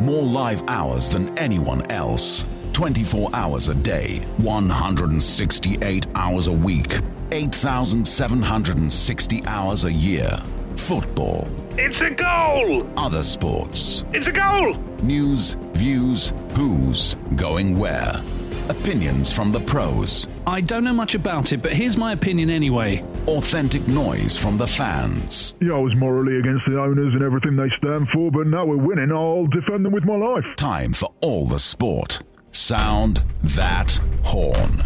More live hours than anyone else. 24 hours a day, 168 hours a week, 8,760 hours a year. Football. It's a goal! Other sports. It's a goal! News, views, who's, going where. Opinions from the pros. I don't know much about it, but here's my opinion anyway. Authentic noise from the fans. Yeah, I was morally against the owners and everything they stand for, but now we're winning. I'll defend them with my life. Time for all the sport. Sound that horn.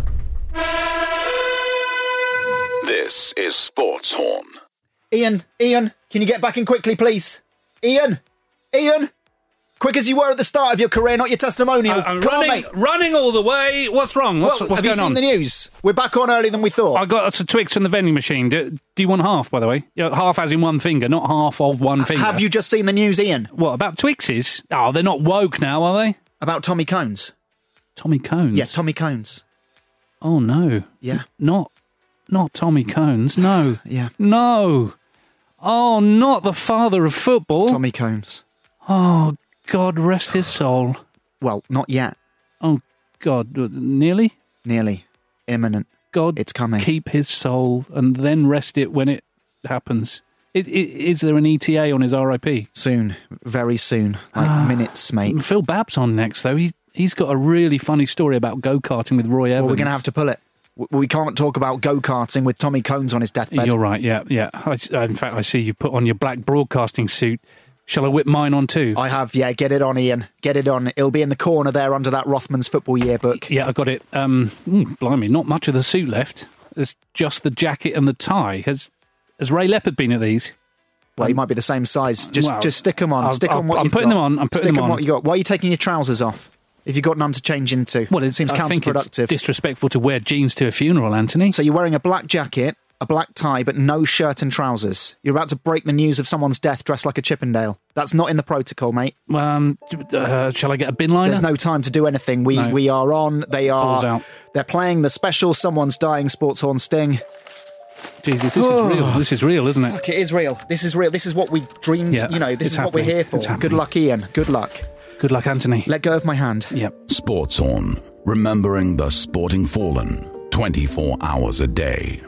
This is Sports Horn. Ian, Ian, can you get back in quickly, please? Ian, Ian, quick as you were at the start of your career, not your testimonial. I'm Come on, running, mate. running all the way. What's wrong? What's, Well, what's have you seen on? the news? We're back on earlier than we thought. I got some Twix from the vending machine. Do, do you want half, by the way? Yeah, half as in one finger, not half of one finger. Have you just seen the news, Ian? What about Twixes? Oh, they're not woke now, are they? About Tommy Cones? Tommy Cones. Yeah, Tommy Cones. Oh no. Yeah. Not, not Tommy Cones. No. Yeah. No. Oh, not the father of football. Tommy Cones. Oh God, rest his soul. Well, not yet. Oh God, nearly. Nearly. Imminent. God, It's coming. keep his soul and then rest it when it happens. I- i- Is there an ETA on his RIP? Soon. Very soon. Like Ah. minutes, mate. Phil Babb's on next, though. He, he's got a really funny story about go karting with Roy Evans. Well, we're going to have to pull it. We can't talk about go karting with Tommy Cones on his deathbed. You're right, yeah, yeah. I, in fact, I see you put on your black broadcasting suit. Shall I whip mine on too? I have, yeah. Get it on, Ian. Get it on. It'll be in the corner there under that Rothman's football yearbook. Yeah, I got it. Um, mm, blimey, not much of the suit left. There's just the jacket and the tie. Has has Ray Leopard been at these? Well, you might be the same size. Just, Well, just stick them on. I'll- stick I'll- on what I'm putting got. them on, I'm putting stick them on what you got. Why are you taking your trousers off? If you've got none to change into, Well, it seems I think it's counterproductive. disrespectful to wear jeans to a funeral, Anthony. so you're wearing a black jacket, a black tie, but no shirt and trousers. You're about to break the news of someone's death dressed like a Chippendale. That's not in the protocol, mate. Um, uh, shall I get a bin liner? There's no time to do anything. We No. we are on. They Balls are. out. They're playing the special. Someone's dying. Sports horn sting. Jesus, this is real. This is real, isn't it? Fuck, it is real. This is real. This is what we dreamed. Yeah, you know, this it's is what we're happening. here for. It's Good luck, Ian. Good luck. Good luck, Anthony. Let go of my hand. Yep. Sports Horn. Remembering the sporting fallen 24 hours a day.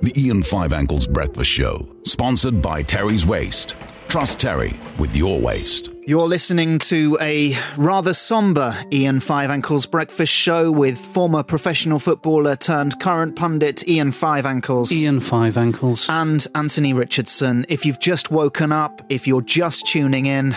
The Ian Five Ankles Breakfast Show, sponsored by Terry's Waste. Trust Terry with your waste. You're listening to a rather somber Ian Five Ankles breakfast show with former professional footballer turned current pundit Ian Five Ankles. Ian Five Ankles. And Anthony Richardson. If you've just woken up, if you're just tuning in,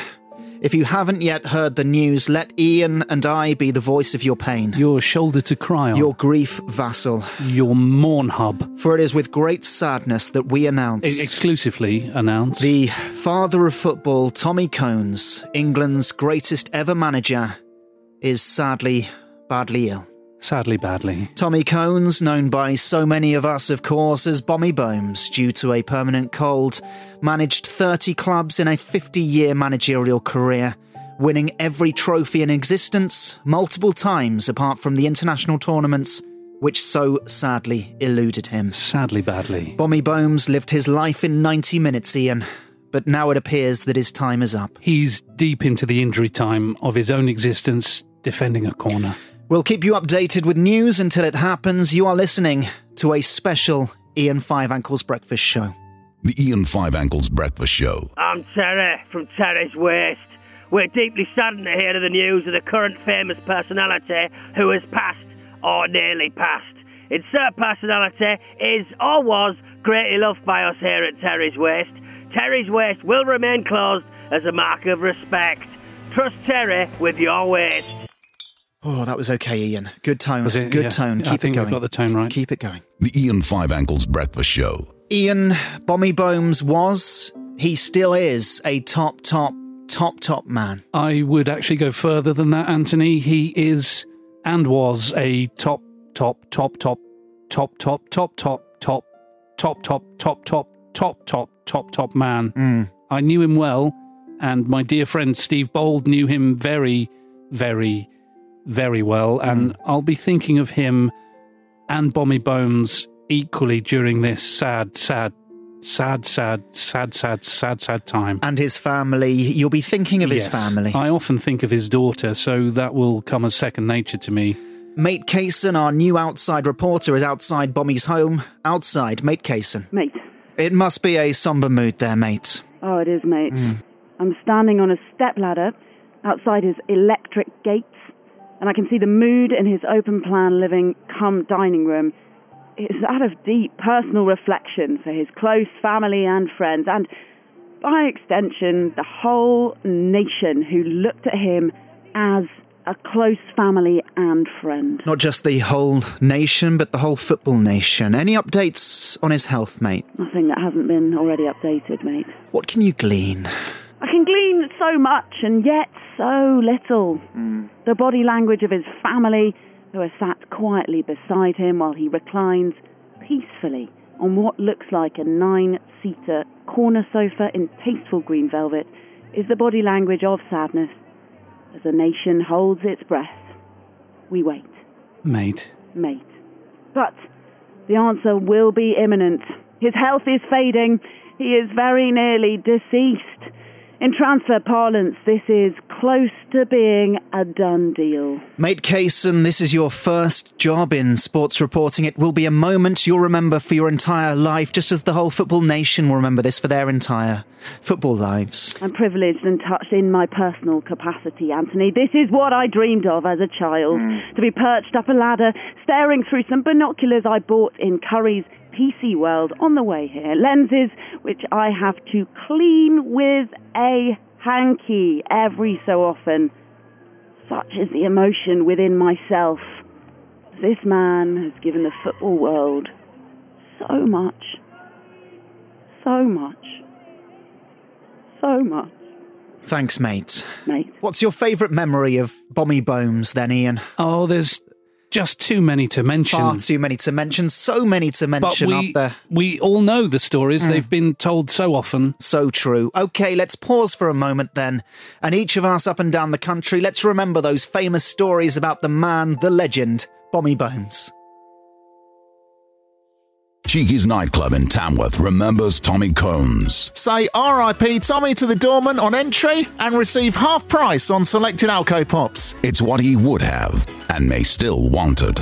If you haven't yet heard the news, let Ian and I be the voice of your pain, Your shoulder to cry on. your grief vassal. your mourn hub. For it is with great sadness that we announce E- exclusively announced. the father of football, Tommy Cones, England's greatest ever manager, is sadly badly ill. Sadly, badly. Tommy Cones, known by so many of us, of course, as Bommy Bones, due to a permanent cold, managed 30 clubs in a 50 year managerial career, winning every trophy in existence multiple times apart from the international tournaments, which so sadly eluded him. Sadly, badly. Bommy Bones lived his life in 90 minutes, Ian, but now it appears that his time is up. He's deep into the injury time of his own existence, defending a corner. We'll keep you updated with news until it happens. You are listening to a special Ian Five Ankles Breakfast Show. The Ian Five Ankles Breakfast Show. I'm Terry from Terry's Waste. We're deeply saddened to hear the news of the current famous personality who has passed or nearly passed. Insert personality is or was greatly loved by us here at Terry's Waste. Terry's Waste will remain closed as a mark of respect. Trust Terry with your waste. Oh, that was okay, Ian. Good tone. Was it? Good Yeah. tone. Keep I think it we've got the tone right. Keep it going. The Ian Five Ankles Breakfast Show. Ian Bommy Bones was, he still is, a top, top, top, top man. I would actually go further than that, Anthony. He is and was a top, top, top, top, top, top, top, top, top, top, top, top, top, top, top, top, top man. I knew him well, and my dear friend Steve Bold knew him very, very, very well, hmm. and I'll be thinking of him and Bommy Bones equally during this sad, sad, sad, sad, sad, sad, sad, sad time. And his family, you'll be thinking of his family. I often think of his daughter, so that will come as second nature to me. Mate Kaysen, our new outside reporter, is outside Bommy's home. Outside, Mate Kaysen. Mate. It must be a somber mood there, mate. Oh, it is, mate. Hmm. I'm standing on a step ladder outside his electric gates, and I can see the mood in his open plan living come dining room. It's that of deep personal reflection for his close family and friends, and by extension, the whole nation who looked at him as a close family and friend. Not just the whole nation, but the whole football nation. Any updates on his health, mate? Nothing that hasn't been already updated, mate. What can you glean? I can glean so much and yet so little. Mm. The body language of his family, who are sat quietly beside him while he reclines peacefully on what looks like a nine seater corner sofa in tasteful green velvet, is the body language of sadness. As the nation holds its breath, we wait, Mate. mate. But the answer will be imminent. His health is fading. He is very nearly deceased. In transfer parlance, this is close to being a done deal. Mate Kaysen, this is your first job in sports reporting. It will be a moment you'll remember for your entire life, just as the whole football nation will remember this for their entire football lives. I'm privileged and touched in my personal capacity, Anthony. This is what I dreamed of as a child hmm. to be perched up a ladder, staring through some binoculars I bought in Curry's PC World on the way here. Lenses which I have to clean with a hanky every so often. Such is the emotion within myself. This man has given the football world so much. So much. So much. Thanks, mate. Mate. What's your favourite memory of Bommy Bones, then, Ian? Oh, there's just too many to mention. Far too many to mention. So many to but mention we, up there. we all know the stories. Hmm. They've been told so often. So true. Okay, let's pause for a moment then. And each of us up and down the country, let's remember those famous stories about the man, the legend, Bommy Bones. Cheeky's nightclub in Tamworth remembers Tommy Cones. Say RIP Tommy to the doorman on entry and receive half price on selected Alco Pops. It's what he would have and may still wanted.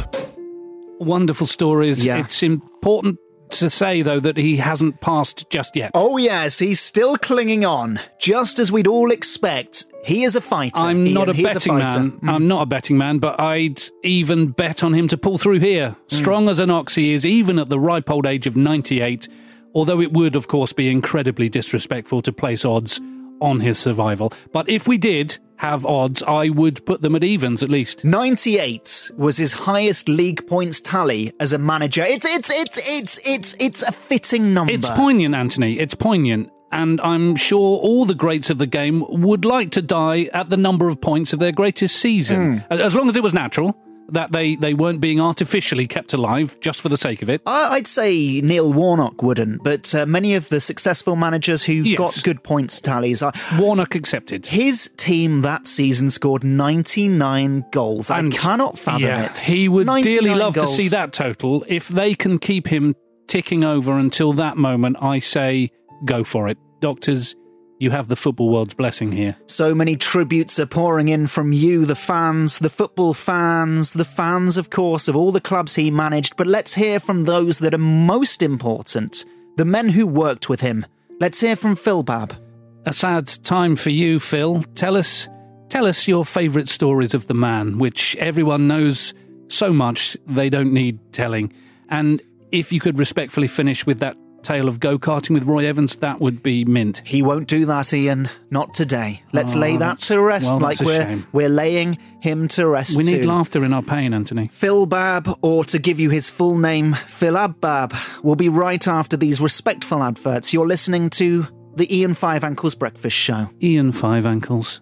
Wonderful stories. Yeah. It's important to say, though, that he hasn't passed just yet. Oh, yes, he's still clinging on, just as we'd all expect. He is a fighter. I'm Ian, not a he is betting fighter. man. Mm. I'm not a betting man, but I'd even bet on him to pull through here. Strong as an ox he is, even at the ripe old age of 98. Although it would, of course, be incredibly disrespectful to place odds on his survival. But if we did have odds, I would put them at evens at least. 98 was his highest league points tally as a manager. It's it's it's it's it's it's a fitting number. It's poignant, Anthony. It's poignant. And I'm sure all the greats of the game would like to die at the number of points of their greatest season. Hmm. As long as it was natural, that they, they weren't being artificially kept alive just for the sake of it. I'd say Neil Warnock wouldn't, but uh, many of the successful managers who Yes. got good points tallies, are, Warnock accepted. his team that season scored 99 goals. And- I cannot fathom yeah, it. He would dearly love goals. to see that total. If they can keep him ticking over until that moment, I say go for it. Doctors, you have the football world's blessing here. So many tributes are pouring in from you, the fans, the football fans, the fans, of course, of all the clubs he managed. But let's hear from those that are most important the men who worked with him. Let's hear from Phil Babb. A sad time for you, Phil. Tell us, tell us your favourite stories of the man, which everyone knows so much they don't need telling. And if you could respectfully finish with that tale of go karting with Roy Evans, that would be mint. He won't do that, Ian. Not today. Let's Oh, lay that to rest well, like we're shame. we're laying him to rest. We need too. laughter in our pain, Anthony. Phil Babb, or to give you his full name, Phil Abbab, will be right after these respectful adverts. You're listening to the Ian Five Ankles Breakfast Show. Ian Five Ankles.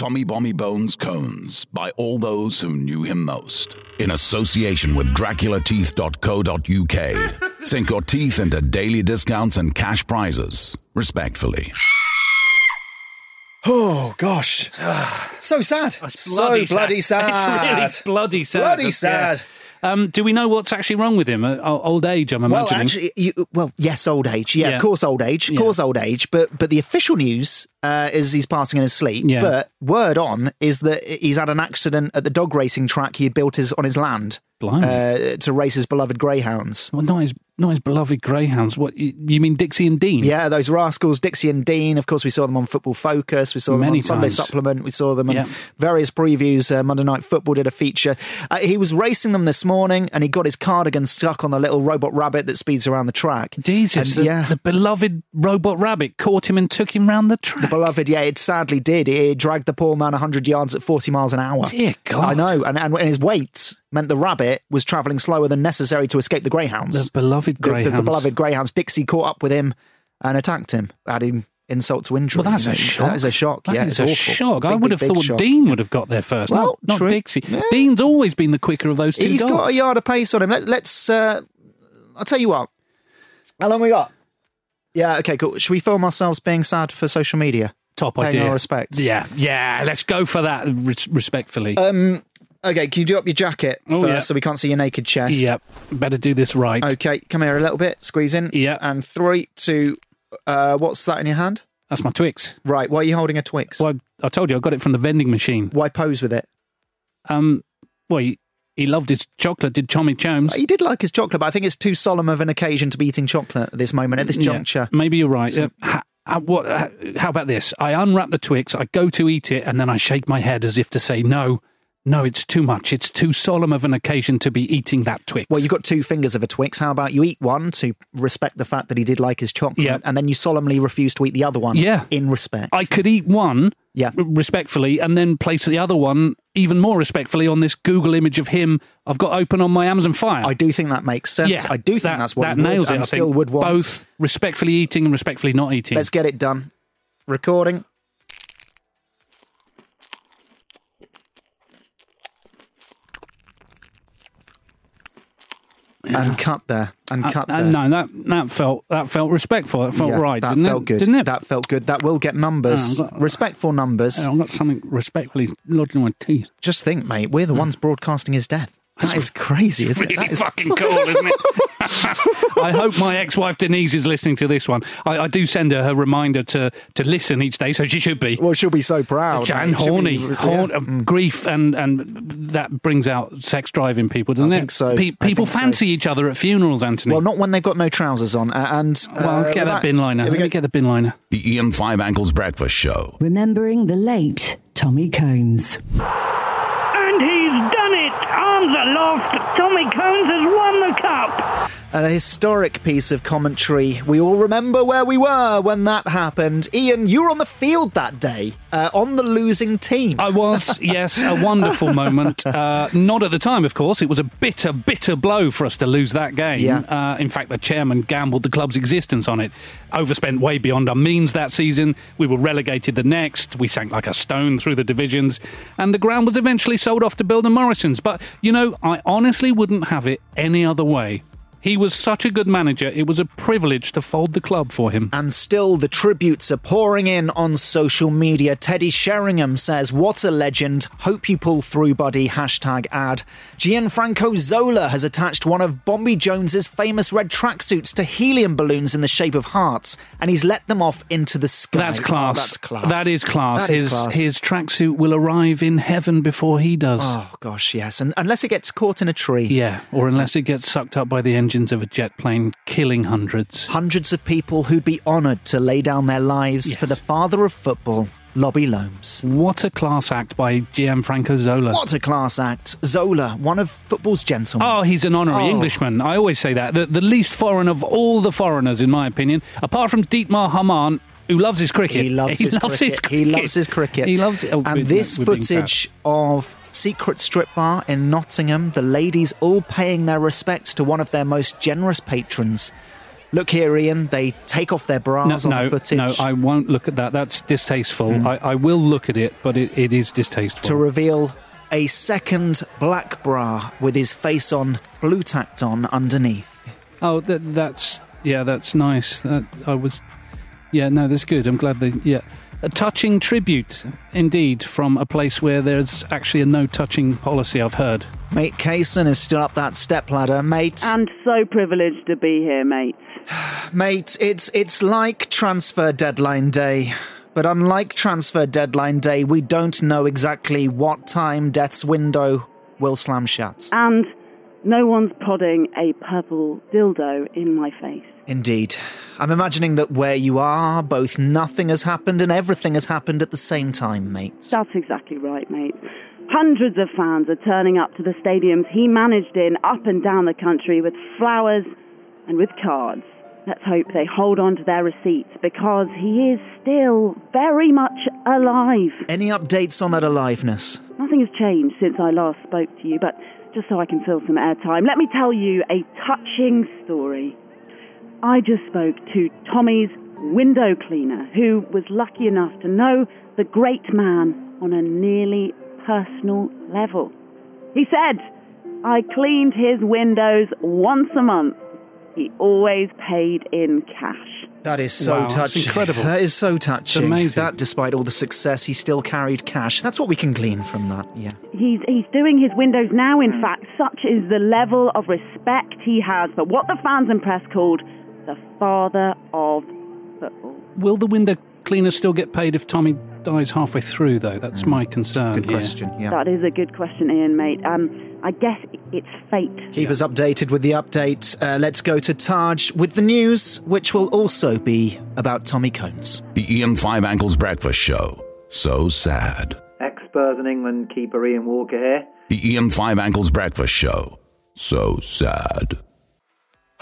Tommy Bommy Bones Cones by all those who knew him most. In association with DraculaTeeth.co.uk. Sink your teeth into daily discounts and cash prizes. Respectfully. Oh gosh, so sad. so bloody sad. It's really bloody sad. Bloody Yeah. sad. Um, do we know what's actually wrong with him? Uh, old age, I'm imagining. Well, actually, you, well, yes, old age. Yeah, Yeah. of course, old age. Of Yeah. course, old age. But but the official news uh, is he's passing in his sleep. Yeah. But word on is that he's had an accident at the dog racing track he had built his on his land uh, to race his beloved greyhounds. well, not his, not his beloved greyhounds. What you, you mean, Dixie and Dean? Yeah, those rascals, Dixie and Dean. Of course, we saw them on Football Focus. We saw them Many on Sunday times. Supplement. We saw them on Yeah. various previews. Uh, Monday Night Football did a feature. Uh, he was racing them this morning, and he got his cardigan stuck on the little robot rabbit that speeds around the track. Jesus, And, the, yeah. the beloved robot rabbit caught him and took him round the track. The beloved, yeah, it sadly did. It dragged the poor man 100 yards at 40 miles an hour. Dear God. I know. And, and his weight meant the rabbit was travelling slower than necessary to escape the greyhounds. The beloved The- the- greyhounds. The, beloved greyhounds. Dixie caught up with him and attacked him, adding insult to injury. Well, that's you a shock. That is a shock. That yeah, is it's a awful. shock. I would big, have big thought shock. Dean would have got there first, Well, not, not. Dixie. Yeah. Dean's always been the quicker of those two He's dogs. got a yard of pace on him. Let, let's. Uh, I'll tell you what. How long we got? Yeah. Okay. Cool. Should we film ourselves being sad for social media? Top Paying idea. our respects. Yeah, yeah. Let's go for that res- respectfully. Um. Okay. Can you do up your jacket Oh, first yeah. so we can't see your naked chest? yep. Better do this right. Okay. Come here a little bit. Squeeze in. Yeah. And three, two. Uh, what's that in your hand? That's my Twix. Right. Why are you holding a Twix? Well, I told you I got it from the vending machine. Why pose with it? Um, well, you, he loved his chocolate, did Tommy Jones. He did like his chocolate, but I think it's too solemn of an occasion to be eating chocolate at this moment, at this Yeah, juncture. maybe you're right. So- Uh, ha- uh, what, uh, how about this? I unwrap the Twix, I go to eat it, and then I shake my head as if to say, no, no, it's too much. It's too solemn of an occasion to be eating that Twix. Well, you've got two fingers of a Twix. How about you eat one to respect the fact that he did like his chocolate, Yeah. and then you solemnly refuse to eat the other one Yeah. in respect? I could eat one Yeah. respectfully and then place the other one even more respectfully on this Google image of him I've got open on my Amazon Fire. I do think that makes sense. Yeah, I do think that- that's what that he would, nails it. I still would want. both respectfully eating and respectfully not eating. Let's get it done. Recording. And cut there. And Uh, cut uh, there. no, that that felt that felt respectful. It felt Yeah, right, That didn't felt it? good. Didn't it? That felt good. That will get numbers. Oh, got- Respectful numbers. Yeah, I've got something respectfully lodged in my teeth. Just think, mate, we're the ones broadcasting his death. That is crazy, It's isn't really it? That is fucking cool, isn't it? I hope my ex-wife Denise is listening to this one. I, I do send her her reminder to to listen each day, so she should be. Well, she'll be so proud. and. She'll horny, be- horn, yeah. Mm. uh, grief, and and that brings out sex drive in people, doesn't I it? think so. Pe- I people think so. fancy each other at funerals, Anthony. Well, not when they've got no trousers on. Uh, and uh, Well, get that bin liner. Here we Let me get the bin liner. The Ian Five Ankles Breakfast Show. Remembering the late Tommy Cones. And he's done it! Arms Tommy Cones has won the cup! A historic piece of commentary. We all remember where we were when that happened. Ian, you were on the field that day, uh, on the losing team. I was, yes, a wonderful moment. Uh, not at the time, of course. It was a bitter, bitter blow for us to lose that game. Yeah. Uh, in fact, the chairman gambled the club's existence on it. Overspent way beyond our means that season. We were relegated the next. We sank like a stone through the divisions. And the ground was eventually sold off to Builder Morrison's. But, you know, I honestly wouldn't have it any other way. He was such a good manager, it was a privilege to fold the club for him. And still, the tributes are pouring in on social media. Teddy Sheringham says, What a legend. Hope you pull through, buddy. Hashtag ad. Gianfranco Zola has attached one of Bombi Jones's famous red tracksuits to helium balloons in the shape of hearts, and he's let them off into the sky. That's Oh, class. that's class. That is class. That is his class. his tracksuit will arrive in heaven before he does. Oh, gosh, yes. And unless it gets caught in a tree. Yeah, or unless it gets sucked up by the engines of a jet plane, killing hundreds. Hundreds of people who'd be honoured to lay down their lives Yes. for the father of football, Lobby Loams. What a class act by Gianfranco Zola. What a class act. Zola, one of football's gentlemen. Oh, he's an honorary Oh. Englishman. I always say that. The, the least foreign of all the foreigners, in my opinion, apart from Dietmar Hamann, who loves his cricket. He loves, his, cricket. He loves his cricket. He loves it. Oh, and this footage of Secret Strip Bar in Nottingham, the ladies all paying their respects to one of their most generous patrons. Look here, Ian. They take off their No, bras on no, the footage no, I won't look at that. That's distasteful. Hmm. I, I will look at it, but it, it is distasteful. to reveal a second black bra with his face on, blue tacked on underneath. Oh, that, that's yeah, that's nice. That I was, yeah, no, that's good. I'm glad they, yeah, a touching tribute indeed from a place where there's actually a no touching policy. I've heard. Mate Kaysen is still up that stepladder, mate. And so privileged to be here, mate. Mate, it's it's like transfer deadline day. But unlike transfer deadline day, we don't know exactly what time death's window will slam shut. And no one's prodding a purple dildo in my face. Indeed. I'm imagining that where you are, both nothing has happened and everything has happened at the same time, mate. That's exactly right, mate. Hundreds of fans are turning up to the stadiums he managed in up and down the country with flowers and with cards. Let's hope they hold on to their receipts because he is still very much alive. Any updates on that aliveness? Nothing has changed since I last spoke to you, but just so I can fill some airtime, let me tell you a touching story. I just spoke to Tommy's window cleaner, who was lucky enough to know the great man on a nearly personal level. He said, I cleaned his windows once a month. He always paid in cash. That is so Wow, that's touching. incredible. That is so touching. It's amazing. That, despite all the success, he still carried cash. That's what we can glean from that, yeah. He's, he's doing his windows now, in fact. Such is the level of respect he has for what the fans and press called the father of football. Will the window cleaner still get paid if Tommy dies halfway through, though? That's my concern. Good here. question, yeah. That is a good question, Ian, mate. Um, I guess it's fate. Keep us updated with the update. Uh, let's go to Taj with the news, which will also be about Tommy Cones. The Ian Five Ankles Breakfast Show. So sad. Ex Spurs and England keeper Ian Walker here. The Ian Five Ankles Breakfast Show. So sad.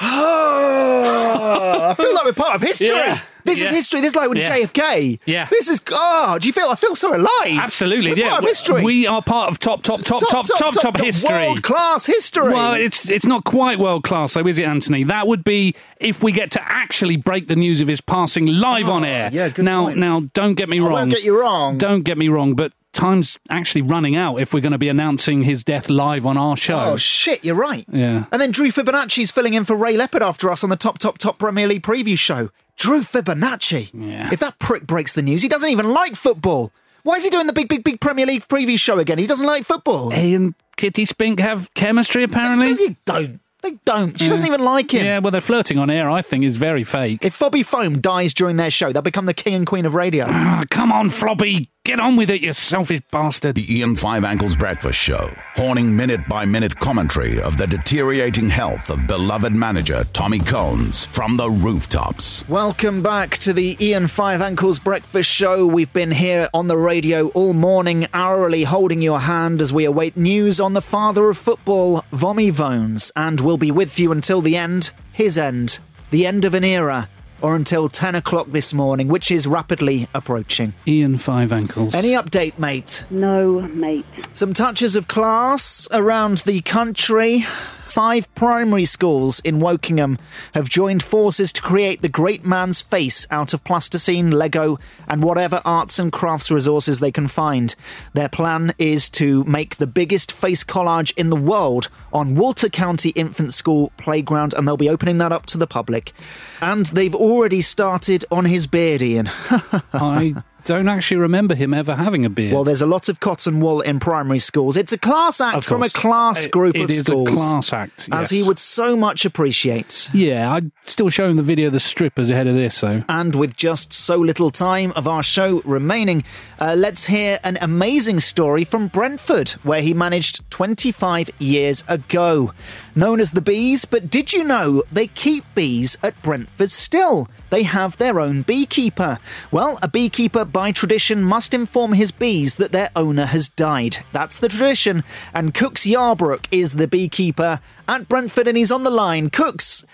Ah! I feel like we're part of history. Yeah. This is history. This is like with Yeah. JFK. Yeah. This is. Oh, do you feel? I feel so alive. Absolutely, We're yeah. Part of history. We are part of top, top, top, top, top, top, history. World class history. Well, it's it's not quite world class, though, is it, Anthony? That would be if we get to actually break the news of his passing live ah, on air. Oh, yeah, good now, point. now, don't get me I wrong. won't get you wrong. Don't get me wrong, but time's actually running out if we're going to be announcing his death live on our show. Oh shit! You're right. Yeah. And then Drew Fibonacci's filling in for Ray Leopard after us on the Top Top Top Premier League preview show. Drew Fibonacci. Yeah. If that prick breaks the news, he doesn't even like football. Why is he doing the big, big, big Premier League preview show again? He doesn't like football. He and Kitty Spink have chemistry, apparently. No, you don't. They don't. She doesn't even like him. Yeah, well, they're flirting on air, I think, is very fake. If Bobby Foam dies during their show, they'll become the king and queen of radio. Ah, come on, Floppy. Get on with it, you selfish bastard. The Ian Five Ankles Breakfast Show, horning minute by minute commentary of the deteriorating health of beloved manager Tommy Cones from the rooftops. Welcome back to the Ian Five Ankles Breakfast Show. We've been here on the radio all morning, hourly holding your hand as we await news on the father of football, Vommy Vones, and we'll be with you until the end, his end, the end of an era, or until 10 o'clock this morning, which is rapidly approaching. Ian Five Ankles. Any update, mate? No, mate. Some touches of class around the country. Five primary schools in Wokingham have joined forces to create the great man's face out of plasticine, Lego, and whatever arts and crafts resources they can find. Their plan is to make the biggest face collage in the world on Walter County Infant School playground, and they'll be opening that up to the public. And they've already started on his beard, Ian. I don't actually remember him ever having a beard. Well, there's a lot of cotton wool in primary schools. It's a class act from a class group it of is a class act, As he would so much appreciate. yeah, I'd still show him the video of the strippers ahead of this, though. And with just so little time of our show remaining, uh, let's hear an amazing story from Brentford, where he managed 25 years ago. Known as the Bees, but did you know they keep bees at Brentford still? They have their own beekeeper. Well, a beekeeper by tradition must inform his bees that their owner has died. That's the tradition. And Cooks Yarbrook is the beekeeper at Brentford, and he's on the line. Cooks,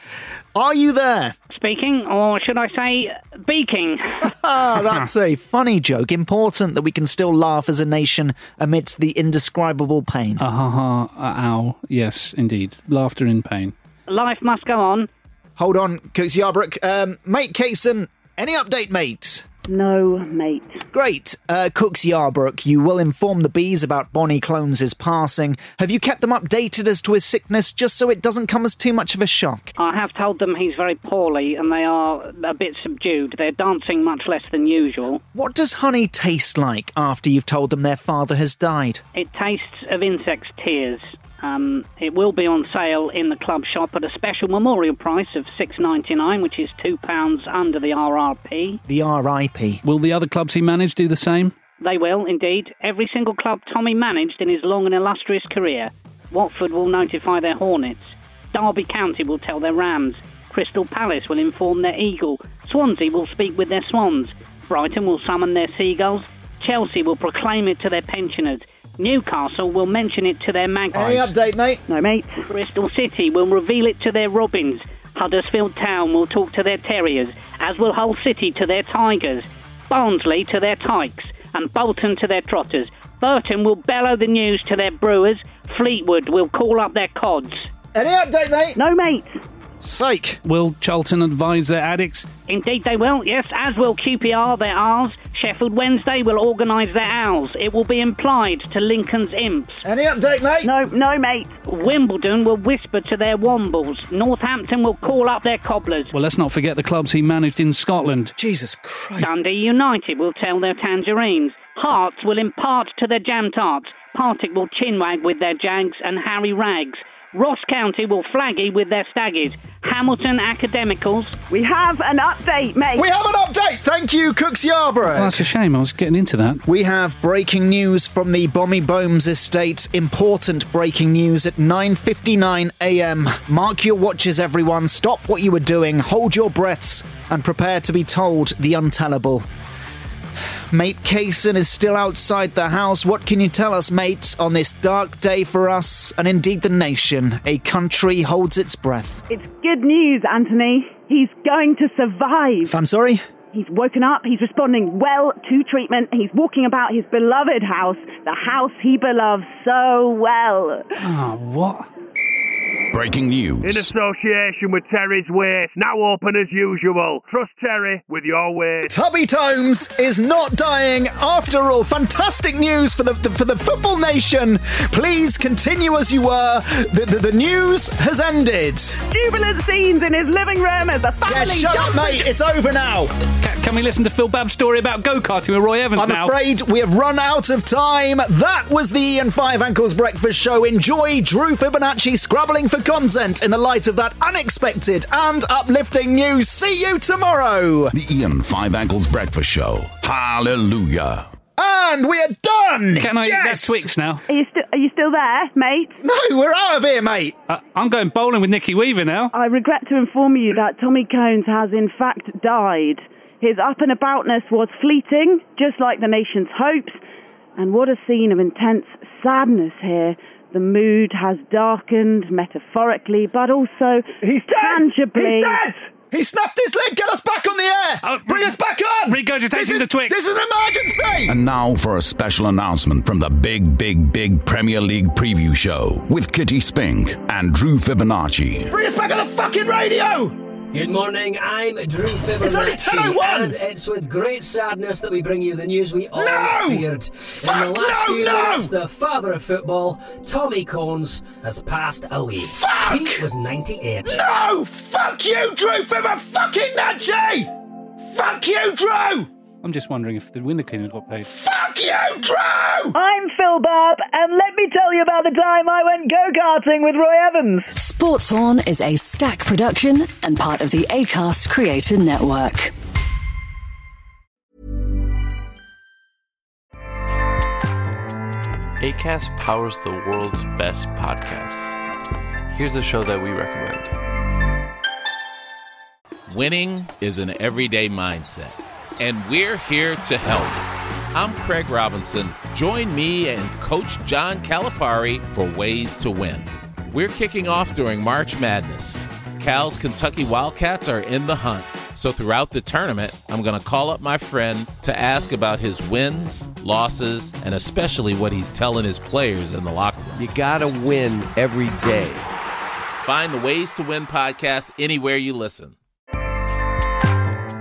are you there? Speaking, or should I say, beaking? Ah, that's a funny joke. Important that we can still laugh as a nation amidst the indescribable pain. Ah ha ha, ah, ow. Yes, indeed. Laughter in pain. Life must go on. Hold on, Cooks Yarbrook. Um, mate Kaysen, any update, mate? No, mate. Great. Uh, Cooks Yarbrook, you will inform the bees about Bonnie Clones' passing. Have you kept them updated as to his sickness just so it doesn't come as too much of a shock? I have told them he's very poorly and they are a bit subdued. They're dancing much less than usual. What does honey taste like after you've told them their father has died? It tastes of insects' tears. Um, it will be on sale in the club shop at a special memorial price of six ninety nine, which is two pounds under the RRP. The RIP. Will the other clubs he managed do the same? They will indeed. Every single club Tommy managed in his long and illustrious career. Watford will notify their Hornets. Derby County will tell their Rams. Crystal Palace will inform their Eagle. Swansea will speak with their Swans. Brighton will summon their Seagulls. Chelsea will proclaim it to their pensioners. Newcastle will mention it to their Magpies. Any update, mate? No, mate. Bristol City will reveal it to their Robins. Huddersfield Town will talk to their Terriers, as will Hull City to their Tigers, Barnsley to their Tykes, and Bolton to their Trotters. Burton will bellow the news to their Brewers. Fleetwood will call up their Cods. Any update, mate? No, mate. Psych. Will Charlton advise their Addicks? Indeed they will, yes, as will QPR their R's. Sheffield Wednesday will organise their Owls. It will be implied to Lincoln's Imps. Any update, mate? No, no, mate. Wimbledon will whisper to their Wombles. Northampton will call up their Cobblers. Well, let's not forget the clubs he managed in Scotland. Jesus Christ. Dundee United will tell their Tangerines. Hearts will impart to their Jam Tarts. Partick will chinwag with their Jags and Harry Rags. Ross County will flaggy with their staggies. Hamilton Academicals. We have an update, mate. We have an update. Thank you, Cooks Yarborough. Well, that's a shame. I was getting into that. We have breaking news from the Bommy Bones estate. Important breaking news at 9:59 a.m. Mark your watches everyone. Stop what you were doing. Hold your breaths and prepare to be told the untellable. Mate Kaysen is still outside the house. What can you tell us, mate, on this dark day for us and indeed the nation? A country holds its breath. It's good news, Anthony. He's going to survive. I'm sorry? He's woken up, he's responding well to treatment, he's walking about his beloved house, the house he beloves so well. Oh, what? Breaking news. In association with Terry's Waste, now open as usual. Trust Terry with your waste. Tubby Tomes is not dying after all. Fantastic news for the, the for the football nation. Please continue as you were. The, the, the news has ended. Jubilant scenes in his living room as the family Yeah, shut up, mate. It's over now. Ca- Can we listen to Phil Babb's story about go karting with Roy Evans I'm now? afraid we have run out of time. That was the Ian Five Ankles Breakfast Show. Enjoy Drew Fibonacci scrabbling for content in the light of that unexpected and uplifting news. See you tomorrow. The Ian Five Ankles Breakfast Show. Hallelujah. And we are done. Can I yes. eat that Twix now? Are you, still, are you still there, mate? No, we're out of here, mate. Uh, I'm going bowling with Nikki Weaver now. I regret to inform you that Tommy Cones has in fact died. His up and aboutness was fleeting, just like the nation's hopes. And what a scene of intense sadness here. The mood has darkened metaphorically, but also He's tangibly. He's dead! he snapped his leg. Get us back on the air. Uh, Bring us back on. Regurgitating This is- the Twix. This is an emergency. And now for a special announcement from the big, big, big Premier League preview show with Kitty Spink and Drew Fibonacci. Bring us back on the fucking radio. Good morning, I'm Drew Fibonacci. 10:01. And it's with great sadness that we bring you the news we all No! feared. In Fuck, the last no, few no! minutes, the father of football, Tommy Cones, has passed away. Fuck! He was 98. No! Fuck you, Drew Fibber fucking Nachi! Fuck you, Drew! I'm just wondering if the window cleaner got paid. Fuck you, Drew! I'm Phil Barb, and let me tell you about the time I went go karting with Roy Evans. Sports Horn is a Stak production and part of the ACAST Creator Network. ACAST powers the world's best podcasts. Here's a show that we recommend. Winning is an everyday mindset, and we're here to help. I'm Craig Robinson. Join me and Coach John Calipari for Ways to Win. We're kicking off during March Madness. Cal's Kentucky Wildcats are in the hunt. So throughout the tournament, I'm going to call up my friend to ask about his wins, losses, and especially what he's telling his players in the locker room. You gotta win every day. Find the Ways to Win podcast anywhere you listen.